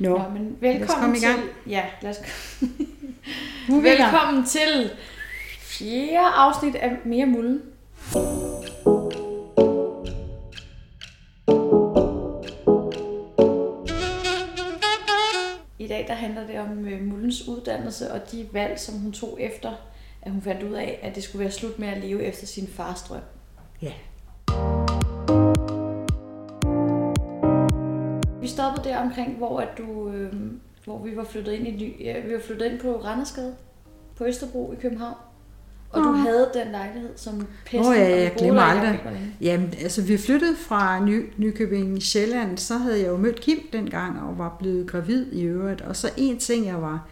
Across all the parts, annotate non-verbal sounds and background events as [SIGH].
Nå, Nå men komme velkommen til... Ja, lad os [LAUGHS] gang. Velkommen til fjerde afsnit af Mere Mulden. I dag der handler det om øh, Muldens uddannelse og de valg, som hun tog efter, at hun fandt ud af, at det skulle være slut med at leve efter sin fars drøm. Ja. Stoppede der omkring, hvor, at du, øh, hvor vi var flyttet ind i ny, ja, vi var flyttet ind på Randersgade på Østerbro i København. Og du havde den lejlighed som pesten. Åh ja, og du jeg glemmer aldrig. Jamen, altså vi flyttede fra Ny, Nykøbing Sjælland, så havde jeg jo mødt Kim dengang og var blevet gravid i øvrigt. Og så en ting, jeg var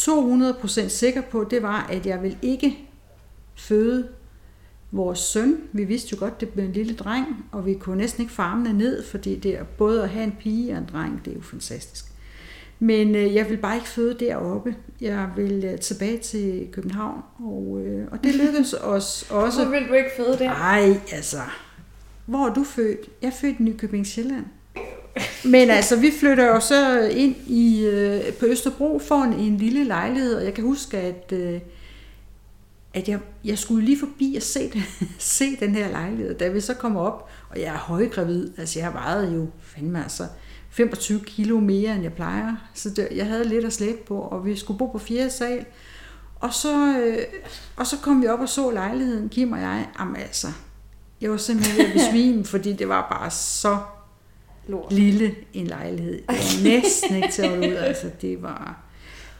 200% sikker på, det var, at jeg vil ikke føde vores søn. Vi vidste jo godt, det blev en lille dreng, og vi kunne næsten ikke farme ned, fordi det er både at have en pige og en dreng, det er jo fantastisk. Men øh, jeg vil bare ikke føde deroppe. Jeg vil øh, tilbage til København, og, øh, og det lykkedes [LAUGHS] os også. Hvorfor ville du ikke føde der? Nej, altså. Hvor er du født? Jeg er født i Nykøbing Sjælland. Men altså, vi flytter jo så ind i, øh, på Østerbro for en, en lille lejlighed, og jeg kan huske, at, øh, at jeg, jeg skulle lige forbi og se, den, [LAUGHS] se den her lejlighed. Da vi så kommer op, og jeg er højgravid, altså jeg vejede jo fandme altså 25 kilo mere, end jeg plejer. Så det, jeg havde lidt at slæbe på, og vi skulle bo på fjerde sal. Og så, øh, og så kom vi op og så lejligheden, Kim og jeg. Jamen altså, jeg var simpelthen ved besvime, [LAUGHS] fordi det var bare så Lort. lille en lejlighed. Det var næsten ikke til at ud. Altså, det var,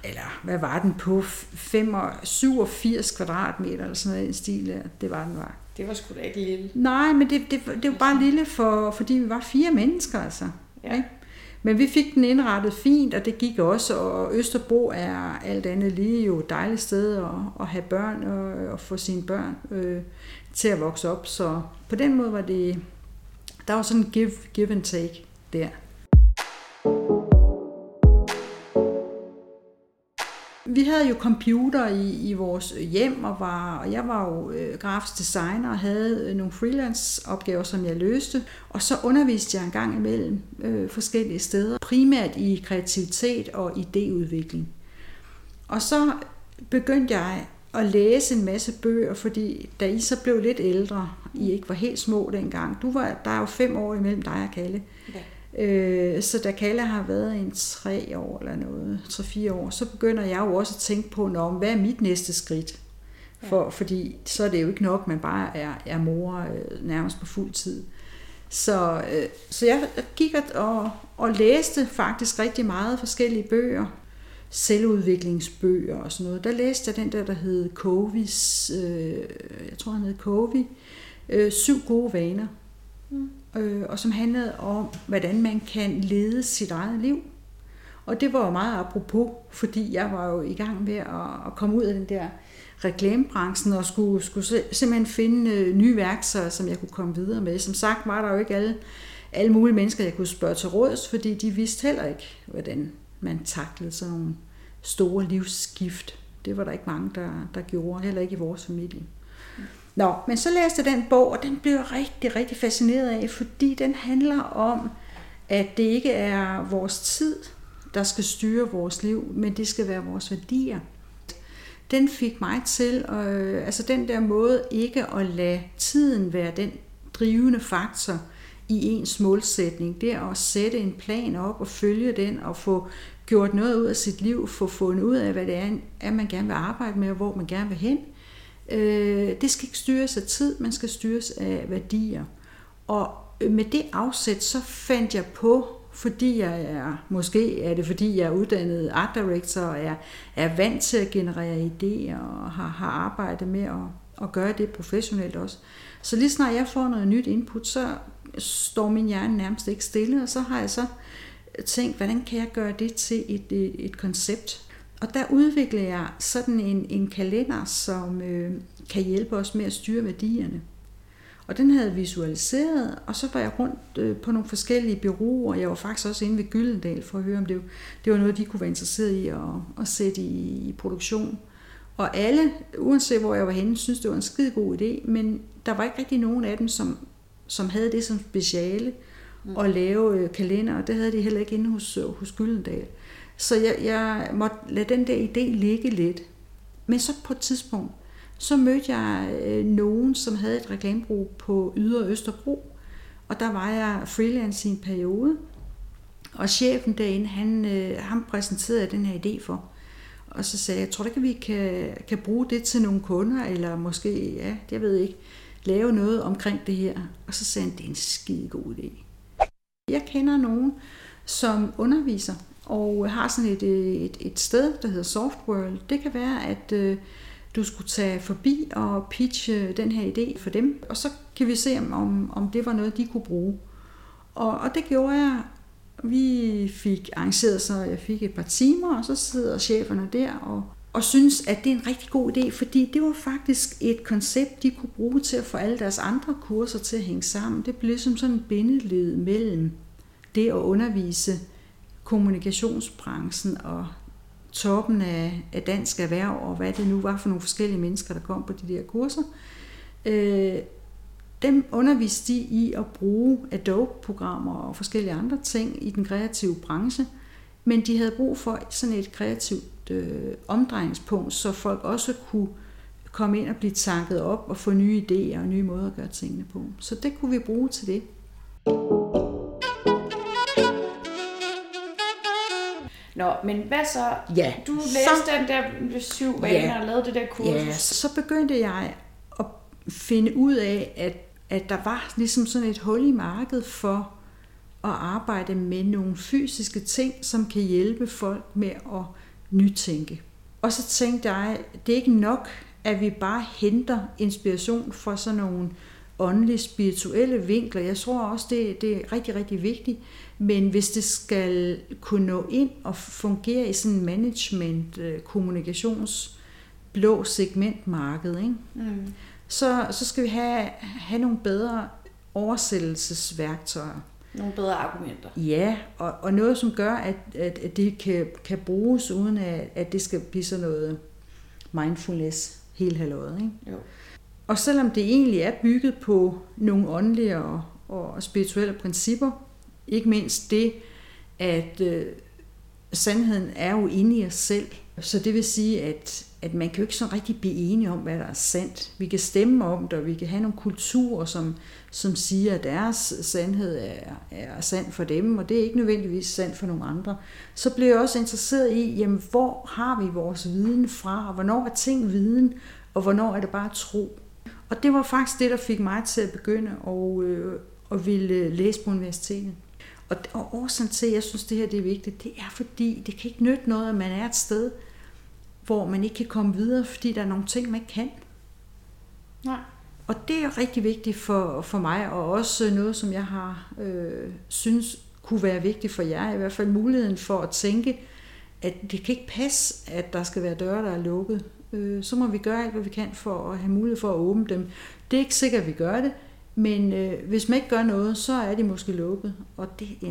eller hvad var den på? 5 og 87 kvadratmeter eller sådan noget i den stil. der. Det var den var. Det var sgu da ikke lille. Nej, men det, det, det var bare lille, for, fordi vi var fire mennesker, altså. Ja. Ikke? Men vi fik den indrettet fint, og det gik også, og Østerbro er alt andet lige jo et dejligt sted at, at have børn og, og få sine børn øh, til at vokse op. Så på den måde var det, der var sådan en give, give and take der. Vi havde jo computer i, i vores hjem, og, var, og jeg var jo øh, grafisk designer og havde øh, nogle freelance opgaver, som jeg løste. Og så underviste jeg en gang imellem øh, forskellige steder, primært i kreativitet og idéudvikling. Og så begyndte jeg at læse en masse bøger, fordi da I så blev lidt ældre, I ikke var helt små dengang, du var, der er jo fem år imellem dig og Kalle, Ja. Øh, så da Kalle har været en tre år eller noget, tre-fire år, så begynder jeg jo også at tænke på, Nå, hvad er mit næste skridt? For, Fordi så er det jo ikke nok, man bare er, er mor øh, nærmest på fuld tid. Så, øh, så jeg gik og, og, læste faktisk rigtig meget forskellige bøger, selvudviklingsbøger og sådan noget. Der læste jeg den der, der hed Covis, øh, jeg tror han hed Covi, øh, Syv gode vaner Mm. øh, og som handlede om, hvordan man kan lede sit eget liv. Og det var jo meget apropos, fordi jeg var jo i gang med at, at komme ud af den der reklamebranchen og skulle, skulle simpelthen finde øh, nye værktøjer, som jeg kunne komme videre med. Som sagt var der jo ikke alle, alle mulige mennesker, jeg kunne spørge til råds, fordi de vidste heller ikke, hvordan man taklede sådan nogle store livsskift. Det var der ikke mange, der, der gjorde, heller ikke i vores familie. Nå, men så læste jeg den bog, og den blev jeg rigtig, rigtig fascineret af, fordi den handler om, at det ikke er vores tid, der skal styre vores liv, men det skal være vores værdier. Den fik mig til, øh, altså den der måde ikke at lade tiden være den drivende faktor i ens målsætning. Det er at sætte en plan op og følge den og få gjort noget ud af sit liv, få fundet ud af, hvad det er, at man gerne vil arbejde med, og hvor man gerne vil hen. Øh, Øh, det skal ikke styres af tid, man skal styres af værdier. Og øh, med det afsæt, så fandt jeg på, fordi jeg er, måske er det fordi jeg er uddannet art director, og er, er vant til at generere idéer, og har, har arbejdet med at, at gøre det professionelt også. Så lige snart jeg får noget nyt input, så står min hjerne nærmest ikke stille, og så har jeg så tænkt, hvordan kan jeg gøre det til et, et, et koncept? Og der udvikler jeg sådan en, en kalender, som øh, kan hjælpe os med at styre værdierne. Og den havde jeg visualiseret, og så var jeg rundt øh, på nogle forskellige byråer. Jeg var faktisk også inde ved Gyldendal for at høre, om det, det var noget, de kunne være interesseret i at, at sætte i, i produktion. Og alle, uanset hvor jeg var henne, synes det var en skide god idé, men der var ikke rigtig nogen af dem, som, som havde det som speciale. mm. og lave øh, kalender, og det havde de heller ikke inde hos, øh, hos Gyldendal. Så jeg, jeg måtte lade den der idé ligge lidt. Men så på et tidspunkt, så mødte jeg øh, nogen, som havde et reklamebrug på Ydre Østerbro, og der var jeg freelance i en periode, og chefen derinde, han, øh, ham præsenterede den her idé for. Og så sagde jeg, jeg tror ikke, vi kan, kan bruge det til nogle kunder, eller måske, ja, jeg ved ikke, lave noget omkring det her. Og så sagde han, det er en skide god idé. Jeg kender nogen, som underviser, og har sådan et, øh, et, et sted, der hedder Softworld. Det kan være, at øh, du skulle tage forbi og pitche den her idé for dem, og så kan vi se, om, om det var noget, de kunne bruge. Og, og det gjorde jeg. Vi fik arrangeret, så jeg fik et par timer, og så sidder cheferne der og, og synes, at det er en rigtig god idé, fordi det var faktisk et koncept, de kunne bruge til at få alle deres andre kurser til at hænge sammen. Det blev som sådan en bindeled mellem det at undervise kommunikationsbranchen og toppen af, af dansk erhverv, og hvad det nu var for nogle forskellige mennesker, der kom på de der kurser. Øh, dem underviste de i at bruge Adobe-programmer og forskellige andre ting i den kreative branche, men de havde brug for sådan et kreativt øh, omdrejningspunkt, så folk også kunne komme ind og blive tanket op og få nye idéer og nye måder at gøre tingene på. Så det kunne vi bruge til det. Nå, men hvad så? Ja, Du læste så, den der syv vaner Ja. og lavede det der kursus. ja, så begyndte jeg at finde ud af, at, at der var ligesom sådan et hul i markedet for at arbejde med nogle fysiske ting, som kan hjælpe folk med at nytænke. Og så tænkte jeg, det er ikke nok, at vi bare henter inspiration fra sådan nogle åndelige, spirituelle vinkler. Jeg tror også, det, det er rigtig, rigtig vigtigt. Men hvis det skal kunne nå ind og fungere i sådan en management, øh, kommunikations, blå segmentmarked, ikke? Mm. Så, så skal vi have, have nogle bedre oversættelsesværktøjer. Nogle bedre argumenter. Ja, og, og noget, som gør, at, at, at det kan, kan bruges, uden at, at det skal blive sådan noget mindfulness hele halvåret. Ikke? Jo. Og selvom det egentlig er bygget på nogle åndelige og, og spirituelle principper, ikke mindst det, at øh, sandheden er jo inde i os selv. Så det vil sige, at, at man kan jo ikke så rigtig blive enige om, hvad der er sandt. Vi kan stemme om det, og vi kan have nogle kulturer, som, som siger, at deres sandhed er, er sand for dem, og det er ikke nødvendigvis sandt for nogle andre. Så bliver jeg også interesseret i, jamen, hvor har vi vores viden fra, og hvornår er ting viden, og hvornår er det bare tro. Og det var faktisk det, der fik mig til at begynde at, øh, at ville læse på universitetet. Og, og årsagen til, at jeg synes, det her det er vigtigt, det er fordi, det kan ikke nytte noget, at man er et sted, hvor man ikke kan komme videre, fordi der er nogle ting, man ikke kan. Nej. Og det er rigtig vigtigt for, for mig, og også noget, som jeg har øh, synes kunne være vigtigt for jer, i hvert fald muligheden for at tænke, at det kan ikke passe, at der skal være døre, der er lukket. Øh, så må vi gøre alt, hvad vi kan for at have mulighed for at åbne dem. Det er ikke sikkert, at vi gør det, men øh, hvis man ikke gør noget, så er de måske lukket. Og det, er-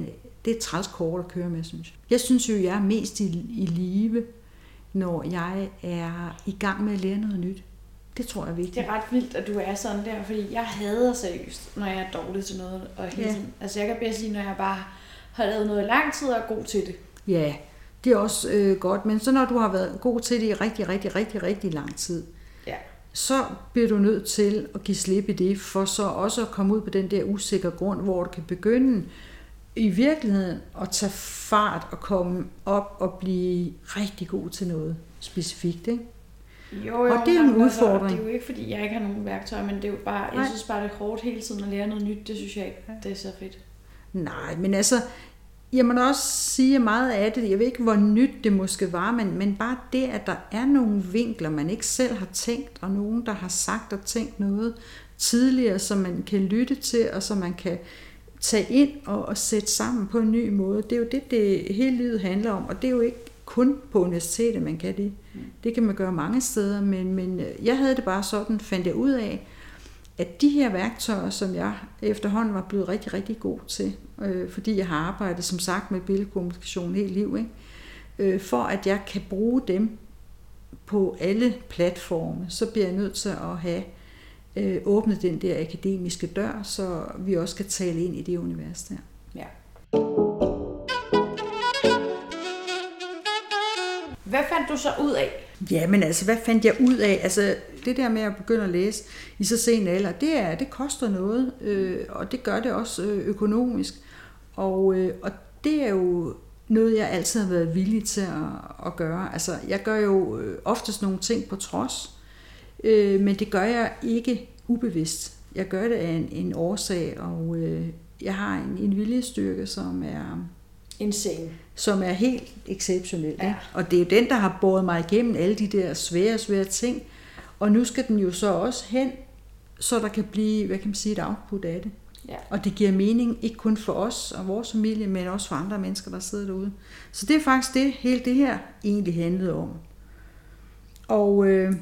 det er træls kort at køre med, synes jeg. Jeg synes jo, jeg er mest i, i live, når jeg er i gang med at lære noget nyt. Det tror jeg er vigtigt. Det er ret vildt, at du er sådan der, fordi jeg hader seriøst, når jeg er dårlig til noget. Og hele Ja. tiden. Altså jeg kan bedst sige, når jeg bare har lavet noget i lang tid og er god til det. Ja, det er også øh, godt, men så når du har været god til det i rigtig, rigtig, rigtig, rigtig lang tid, Ja. så bliver du nødt til at give slip i det, for så også at komme ud på den der usikre grund, hvor du kan begynde i virkeligheden at tage fart og komme op og blive rigtig god til noget specifikt. Ikke? Jo, jo, Og det er en altså, udfordring. det er jo ikke, fordi jeg ikke har nogen værktøjer, men det er jo bare, jeg Nej. synes bare, det er hårdt hele tiden at lære noget nyt. Det synes jeg ikke, det er så fedt. Nej, men altså, jeg må da også sige at meget af det, jeg ved ikke, hvor nyt det måske var, men, men bare det, at der er nogle vinkler, man ikke selv har tænkt, og nogen, der har sagt og tænkt noget tidligere, som man kan lytte til, og som man kan tage ind og, og sætte sammen på en ny måde. Det er jo det, det hele livet handler om, og det er jo ikke kun på universitetet, man kan det. Det kan man gøre mange steder, men, men øh, jeg havde det bare sådan, fandt jeg ud af, at de her værktøjer, som jeg efterhånden var blevet rigtig, rigtig god til, øh, fordi jeg har arbejdet som sagt med billedkommunikation hele liv, ikke? Øh, for at jeg kan bruge dem på alle platforme, så bliver jeg nødt til at have øh, åbnet den der akademiske dør, så vi også kan tale ind i det univers der. Ja. Hvad fandt du så ud af? Ja, men altså, hvad fandt jeg ud af? Altså, det der med at begynde at læse i så sen alder, det, er, det koster noget, øh, og det gør det også øh, økonomisk. Og, øh, og det er jo noget, jeg altid har været villig til at, at gøre. Altså, jeg gør jo øh, oftest nogle ting på trods, øh, men det gør jeg ikke ubevidst. Jeg gør det af en, en årsag, og øh, jeg har en, en viljestyrke, som er Insane. som er helt exceptionel. Ja. Ja. Og det er jo den, der har båret mig igennem alle de der svære, svære ting. Og nu skal den jo så også hen, så der kan blive, hvad kan man sige, et output af det. Ja. Og det giver mening, ikke kun for os og vores familie, men også for andre mennesker, der sidder derude. Så det er faktisk det, hele det her egentlig handlede om. Og øh,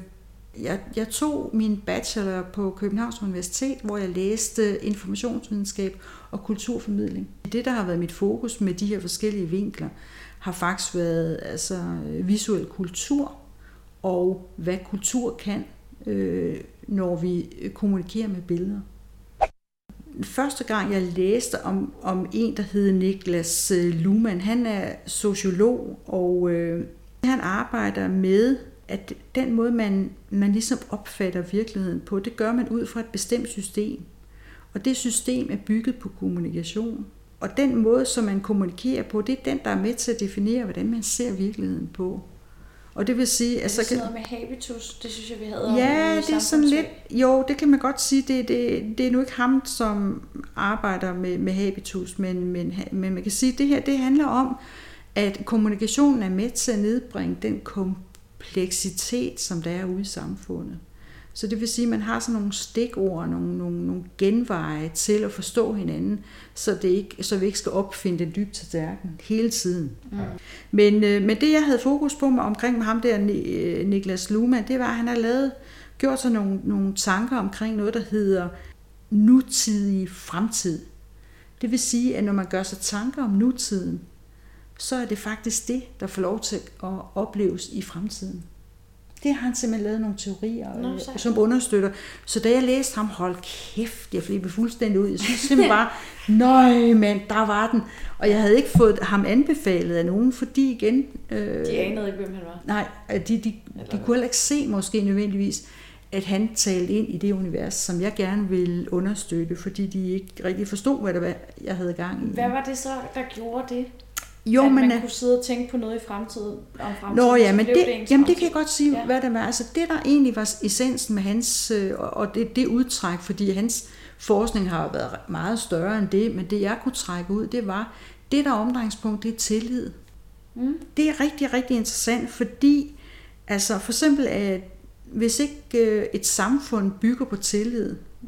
jeg, jeg tog min bachelor på Københavns Universitet, hvor jeg læste informationsvidenskab og kulturformidling. Det, der har været mit fokus med de her forskellige vinkler, har faktisk været altså, visuel kultur og hvad kultur kan, øh, når vi kommunikerer med billeder. Første gang jeg læste om, om en, der hed Niklas øh, Luhmann, han er sociolog, og øh, han arbejder med, at den måde, man, man ligesom opfatter virkeligheden på, det gør man ud fra et bestemt system. Og det system er bygget på kommunikation. Og den måde, som man kommunikerer på, det er den, der er med til at definere, hvordan man ser virkeligheden på. Og det vil sige, Er at det sådan noget med habitus? Det synes jeg, vi havde Ja, det er sådan lidt, jo, det kan man godt sige, det, det, det er nu ikke ham, som arbejder med, med habitus, men, men, men man kan sige, at det her, det handler om, at kommunikationen er med til at nedbringe den kompleksitet, som der er ude i samfundet. Så det vil sige, at man har sådan nogle stikord, nogle, nogle, nogle genveje til at forstå hinanden, så, det ikke, så vi ikke skal opfinde den til tallerken hele tiden. Mm. Men, øh, men det, jeg havde fokus på med, omkring med ham der, øh, Niklas Luhmann, det var, at han har lavet, gjort sig nogle, nogle tanker omkring noget, der hedder nutidig fremtid. Det vil sige, at når man gør sig tanker om nutiden, så er det faktisk det, der får lov til at opleves i fremtiden. Det har han simpelthen lavet nogle teorier, Nå, øh, som understøtter. Så da jeg læste ham, hold kæft, jeg flippede fuldstændig ud. Jeg synes simpelthen bare, [LAUGHS] nøj mand, der var den. Og jeg havde ikke fået ham anbefalet af nogen, fordi igen... Øh, De anede ikke, hvem han var. Nej, de, de, de kunne heller ikke se måske nødvendigvis, at han talte ind i det univers, som jeg gerne ville understøtte, fordi de ikke rigtig forstod, hvad det var, jeg havde gang i. Hvad var det så, der gjorde det? Jo, at men, man øh, kunne sidde og tænke på noget i fremtiden, om fremtiden. Nå ja, men det, ens jamen det fremtid. kan jeg godt sige, Ja. hvad det var. Altså det, der egentlig var essensen med hans, øh, og- det, det udtræk, fordi hans forskning har været meget større end det, men det jeg kunne trække ud, det var, det der er omdrejningspunkt, det er tillid. Mm. Det er rigtig, rigtig interessant, fordi altså for eksempel, at hvis ikke øh, et samfund bygger på tillid, Mm.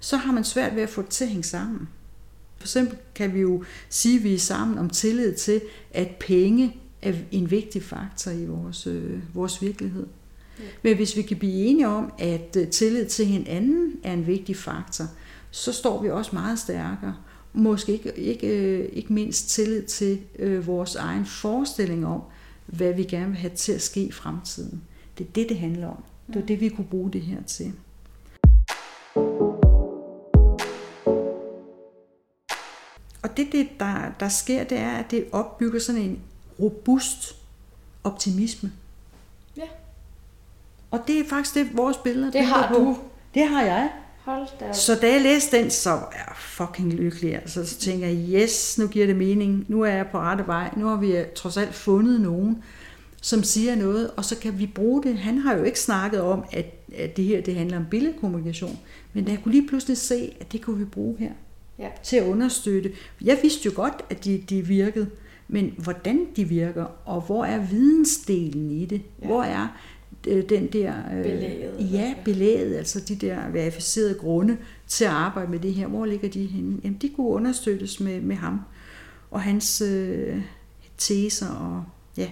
så har man svært ved at få det til at hænge sammen. For eksempel kan vi jo sige, at vi er sammen om tillid til, at penge er en vigtig faktor i vores, øh, vores virkelighed. Ja. Men hvis vi kan blive enige om, at øh, tillid til hinanden er en vigtig faktor, så står vi også meget stærkere. Måske ikke, ikke, øh, ikke mindst tillid til øh, vores egen forestilling om, hvad vi gerne vil have til at ske i fremtiden. Det er det, det handler om. Det er det, vi kunne bruge det her til. Og det, det der, der sker, det er, at det opbygger sådan en robust optimisme. Ja. Og det er faktisk det, vores billeder Det har på. du. Det har jeg. Hold da. Så da jeg læste den, så var jeg fucking lykkelig. Altså, så tænker jeg, yes, nu giver det mening. Nu er jeg på rette vej. Nu har vi øh, trods alt fundet nogen, som siger noget, og så kan vi bruge det. Han har jo ikke snakket om, at, at det her det handler om billedkommunikation, men jeg kunne lige pludselig se, at det kunne vi bruge her Ja. til at understøtte. Jeg vidste jo godt, at de, de virkede, men hvordan de virker, og hvor er vidensdelen i det? Ja. Hvor er øh, den der... Øh, Belæget. Ja, belæget, altså de der verificerede grunde til at arbejde med det her. Hvor ligger de henne? Jamen, de kunne understøttes med, med ham og hans øh, teser og ja,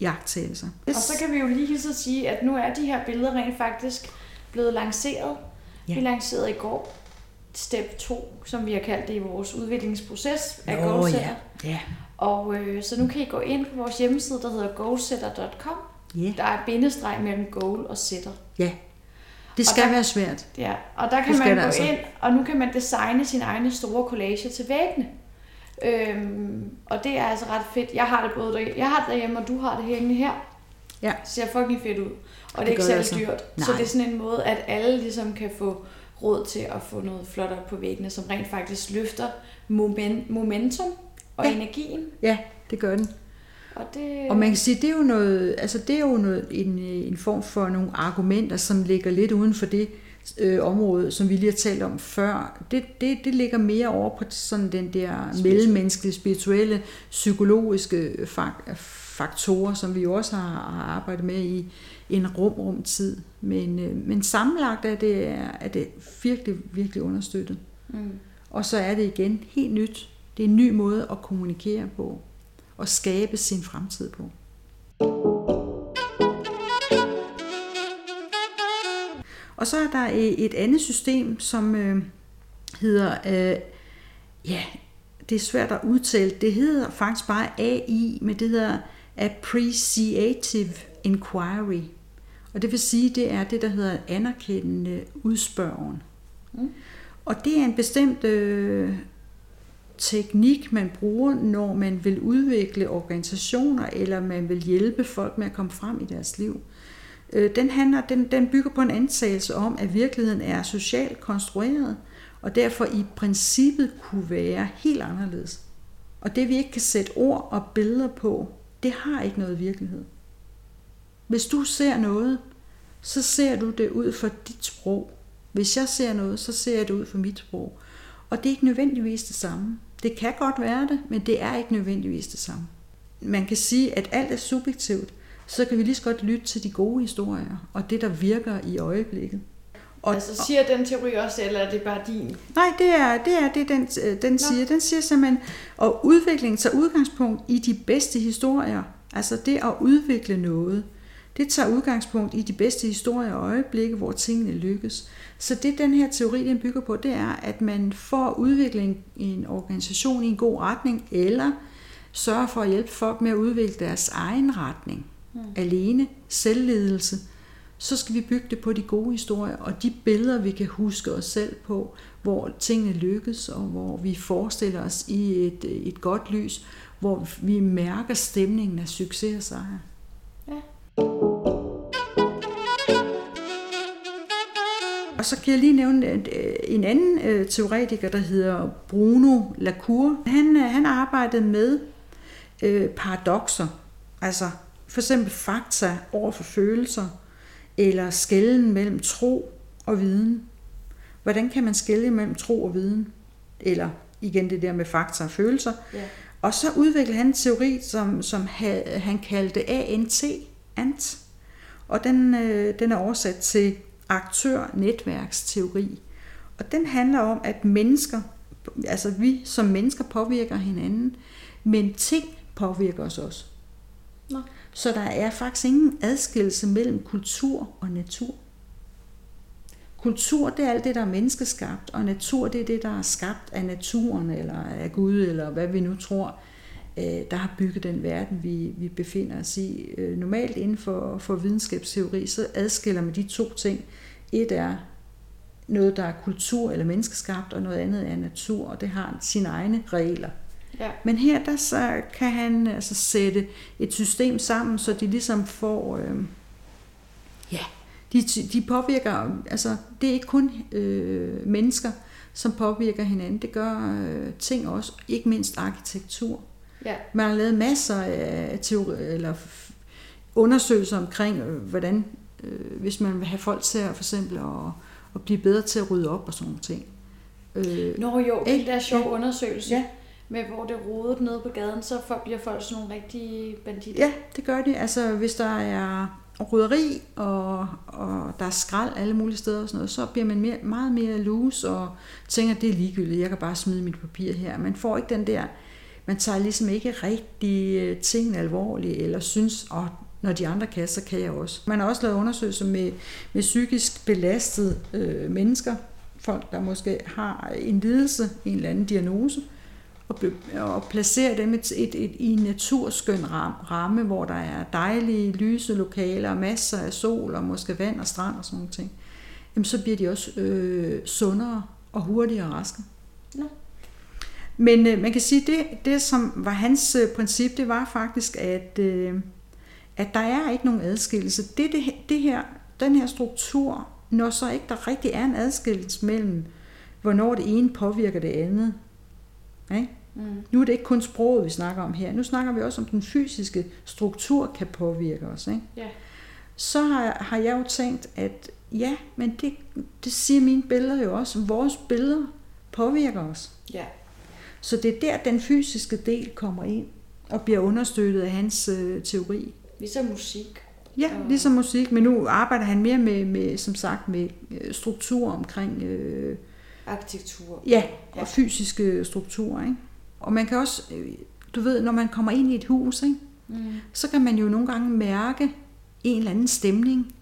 jagttagelser. Og så kan vi jo lige så sige, at nu er de her billeder rent faktisk blevet lanceret. Ja. Vi lancerede i går step 2, som vi har kaldt det i vores udviklingsproces af Nå, Goalsetter. ja. Ja, Og øh, så nu kan I gå ind på vores hjemmeside, der hedder goalsetter.com. ja, Der er bindestreg mellem goal og setter. ja. Det Og skal der- være svært. Ja, og der kan Det man gå altså. ind, og nu kan man designe sine egne store collager til væggene. Øhm, og det er altså ret fedt. Jeg har det både der, jeg har det derhjemme, og du har det hængende her. Ja. Det ser fucking fedt ud. Og det, Det er ikke særlig altså. dyrt. Nej. Så det er sådan en måde, at alle ligesom kan få råd til at få noget flot op på væggene, som rent faktisk løfter moment, momentum og Ja. energien. Ja, det gør den. Og, det, Og man kan sige, det er jo noget, altså det er jo noget, en, en form for nogle argumenter, som ligger lidt uden for det øh, område, som vi lige har talt om før. Det, det, det ligger mere over på sådan den der mellemmenneskelige, spirituelle, psykologiske fak- faktorer, som vi jo også har, har arbejdet med i en rum, rum tid. Men, øh, men sammenlagt er det, er det virkelig, virkelig understøttet. mm. Og så er det igen helt nyt. Det er en ny måde at kommunikere på og skabe sin fremtid på. Og så er der øh, et andet system, som øh, hedder, øh, ja, det er svært at udtale, det hedder faktisk bare AI, men det hedder Appreciative Inquiry. Og det vil sige, det er det, der hedder anerkendende udspørgen. Mm. Og det er en bestemt øh, teknik, man bruger, når man vil udvikle organisationer, eller man vil hjælpe folk med at komme frem i deres liv. Øh, Den, handler, den, den bygger på en antagelse om, at virkeligheden er socialt konstrueret, og derfor i princippet kunne være helt anderledes. Og det vi ikke kan sætte ord og billeder på, det har ikke noget virkelighed. Hvis du ser noget, så ser du det ud fra dit sprog. Hvis jeg ser noget, så ser jeg det ud fra mit sprog. Og det er ikke nødvendigvis det samme. Det kan godt være det, men det er ikke nødvendigvis det samme. Man kan sige, at alt er subjektivt, så kan vi lige så godt lytte til de gode historier, og det, der virker i øjeblikket. Og, altså siger den teori også, eller er det bare din? Nej, det er det, er det den, øh, den siger. Den siger simpelthen, at udviklingen tager udgangspunkt i de bedste historier. Altså det at udvikle noget, det tager udgangspunkt i de bedste historier og øjeblikke, hvor tingene lykkes. Så det den her teori den bygger på, det er, at man får udvikle en, en organisation i en god retning, eller sørger for at hjælpe folk med at udvikle deres egen retning. Mm. Alene, selvledelse, så skal vi bygge det på de gode historier og de billeder, vi kan huske os selv på, hvor tingene lykkes, og hvor vi forestiller os i et, et godt lys, hvor vi mærker stemningen af succes og sejr. Og så kan jeg lige nævne en- en anden øh, teoretiker, der hedder Bruno Lacour. Han, øh, han arbejdede med øh, paradoxer, altså for eksempel fakta over for følelser, eller skælden mellem tro og viden. Hvordan kan man skelne mellem tro og viden? Eller igen det der med fakta og følelser. Ja. Og så udviklede han en teori, som, som ha, han kaldte ANT, ANT. Og den, øh, den er oversat til aktør-netværksteori. Og den handler om, at mennesker, altså vi som mennesker påvirker hinanden, men ting påvirker os også. Nå. Så der er faktisk ingen adskillelse mellem kultur og natur. Kultur, det er alt det, der er menneskeskabt, og natur, det er det, der er skabt af naturen, eller af Gud, eller hvad vi nu tror, der har bygget den verden, vi, vi befinder os i. Øh, Normalt inden for, for videnskabsteori, så adskiller man de to ting. Et er noget, der er kultur eller menneskeskabt, og noget andet er natur, og det har sine egne regler. Ja. Men her der så kan han altså sætte et system sammen, så de ligesom får, øh, ja, de, de påvirker, altså det er ikke kun øh, mennesker, som påvirker hinanden, det gør øh, ting også, ikke mindst arkitektur. Ja. Man har lavet masser af teori, eller undersøgelser omkring, øh, hvordan, øh, hvis man vil have folk til at for eksempel at, at blive bedre til at rydde op og sådan nogle ting. Øh, Nå jo, Ikke? der sjov Ja. undersøgelse, Ja. med hvor det rodet nede på gaden, så bliver folk sådan nogle rigtige banditter. Ja, det gør de. Altså, hvis der er ryderi, og, og der er skrald alle mulige steder og sådan noget, så bliver man mere, meget mere loose og tænker, det er ligegyldigt, jeg kan bare smide mit papir her. Man får ikke den der, man tager ligesom ikke rigtig ting tingene alvorligt, eller synes, åh, når de andre kan, så kan jeg også. Man har også lavet undersøgelser med, med psykisk belastede øh, mennesker, folk, der måske har en lidelse, en eller anden diagnose, og, og placere dem et, et, et, i en naturskøn ram, ramme, hvor der er dejlige, lyse lokaler, masser af sol og måske vand og strand og sådan noget ting, jamen så bliver de også øh, sundere og hurtigere raske. Nå. Men øh, man kan sige, det, det som var hans øh, princip, det var faktisk, at, øh, at der er ikke nogen adskillelse. Det, det, det her, den her struktur, når så ikke der rigtig er en adskillelse mellem, hvornår det ene påvirker det andet. Ikke? Mm. Nu er det ikke kun sproget, vi snakker om her. Nu snakker vi også om, den fysiske struktur kan påvirke os. Ikke? Ja. Så har, har jeg jo tænkt, at ja, men det, det siger mine billeder jo også. Vores billeder påvirker os. Ja. Så det er der, den fysiske del kommer ind og bliver understøttet af hans øh, teori. Ligesom musik. Ja, ligesom musik, men nu arbejder han mere med, med som sagt, med øh, struktur omkring øh, Arkitektur. ja, og fysiske strukturer. Ikke? Og man kan også, øh, du ved, når man kommer ind i et hus, ikke? Mm. så kan man jo nogle gange mærke en eller anden stemning.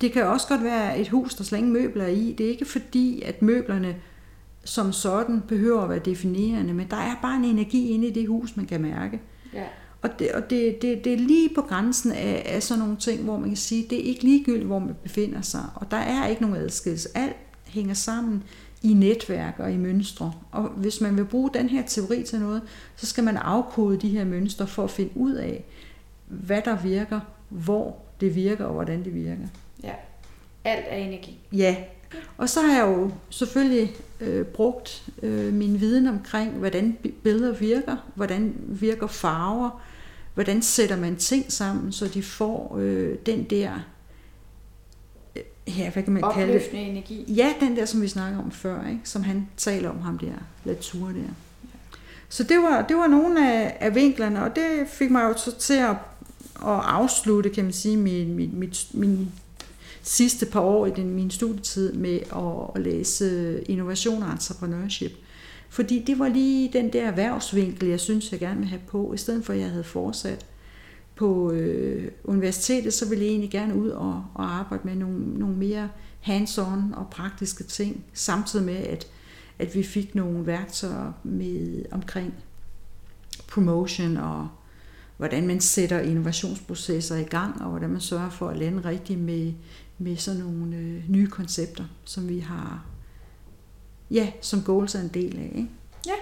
Det kan også godt være et hus, der slet ingen møbler er i. Det er ikke fordi, at møblerne som sådan behøver at være definerende, men der er bare en energi inde i det hus, man kan mærke. Ja. Og det, og det, det, det er lige på grænsen af, af sådan nogle ting, hvor man kan sige, det er ikke ligegyldigt, hvor man befinder sig, og der er ikke nogen adskillelse. Alt hænger sammen i netværk og i mønstre. Og hvis man vil bruge den her teori til noget, så skal man afkode de her mønstre for at finde ud af, hvad der virker, hvor det virker og hvordan det virker. ja. Alt er energi. Ja, og så har jeg jo selvfølgelig øh, brugt øh, min viden omkring, hvordan bi- billeder virker, hvordan virker farver, hvordan sætter man ting sammen, så de får øh, den der, øh, ja, hvad kan man kalde det? Energi. Ja, den der, som vi snakker om før, ikke? som han taler om ham der, Latour der. Så det var, det var nogle af, af vinklerne, og det fik mig jo så til at, at afslutte, kan man sige, min, min, mit, min sidste par år i den, min studietid med at, at læse innovation og entrepreneurship. Fordi det var lige den der erhvervsvinkel, jeg synes, jeg gerne vil have på, i stedet for at jeg havde fortsat på øh, universitetet, så ville jeg egentlig gerne ud og, og arbejde med nogle, nogle mere hands-on og praktiske ting, samtidig med, at, at vi fik nogle værktøjer med omkring promotion og hvordan man sætter innovationsprocesser i gang, og hvordan man sørger for at lande rigtigt med, med sådan nogle øh, nye koncepter, som vi har, ja, som Goals er en del af. Ikke? Ja.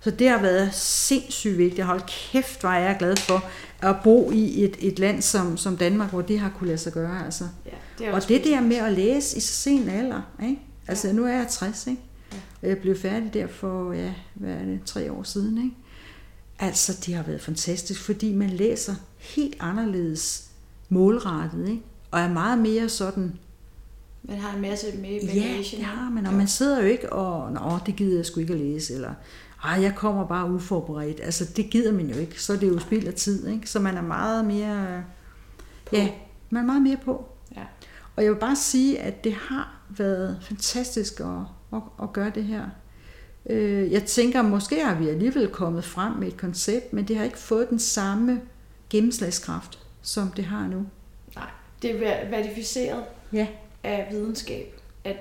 Så det har været sindssygt vigtigt. Hold kæft, hvor er jeg glad for at bo i et, et land som, som Danmark, hvor det har kunne lade sig gøre. Altså. ja. Det er Og det der med at læse i så sen alder, ikke? altså Ja. nu er jeg 60, ikke? Ja. Og jeg blev færdig der for, ja, hvad er det, tre år siden, ikke? Altså, det har været fantastisk, fordi man læser helt anderledes målrettet, ikke? Og er meget mere sådan, Man har en masse med i ja, bagagen. det har man, og man sidder jo ikke og, nå, det gider jeg sgu ikke at læse, eller, ej, jeg kommer bare uforberedt. Altså, det gider man jo ikke, så er det jo spild af tid, ikke? Så man er meget mere, På. ja, man er meget mere på. Ja. Og jeg vil bare sige, at det har været fantastisk at, at, at gøre det her. Øh, Jeg tænker, måske har vi alligevel kommet frem med et koncept, men det har ikke fået den samme gennemslagskraft, som det har nu. Det er ver- verificeret Ja, af videnskab, at,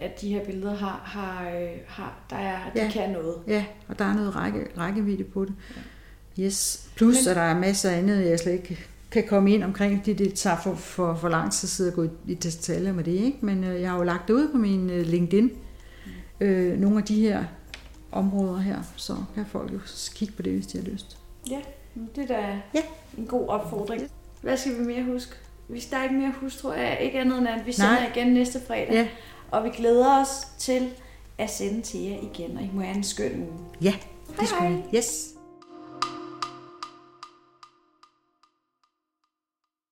at de her billeder har, har, øh, har der er, de Ja. kan noget. ja og der er noget række, rækkevidde på det. Yes. Plus, Men- at der er masser af andet, jeg slet ikke kan komme ind omkring, fordi det tager for, for, for lang tid at sidde og gå i- i detaljer med det. Ikke? Men øh, jeg har jo lagt det ud på min øh, LinkedIn, øh, nogle af de her områder her, så kan folk jo kigge på det, hvis de har lyst. Ja, det er da Ja. en god opfordring. Hvad skal vi mere huske? Hvis der er ikke mere tror jeg ikke andet end, at vi Nej. sender igen næste fredag. Ja, Og vi glæder os til at sende til jer igen, og I må have en skøn uge. ja Hej, det skulle hej. vi. Yes.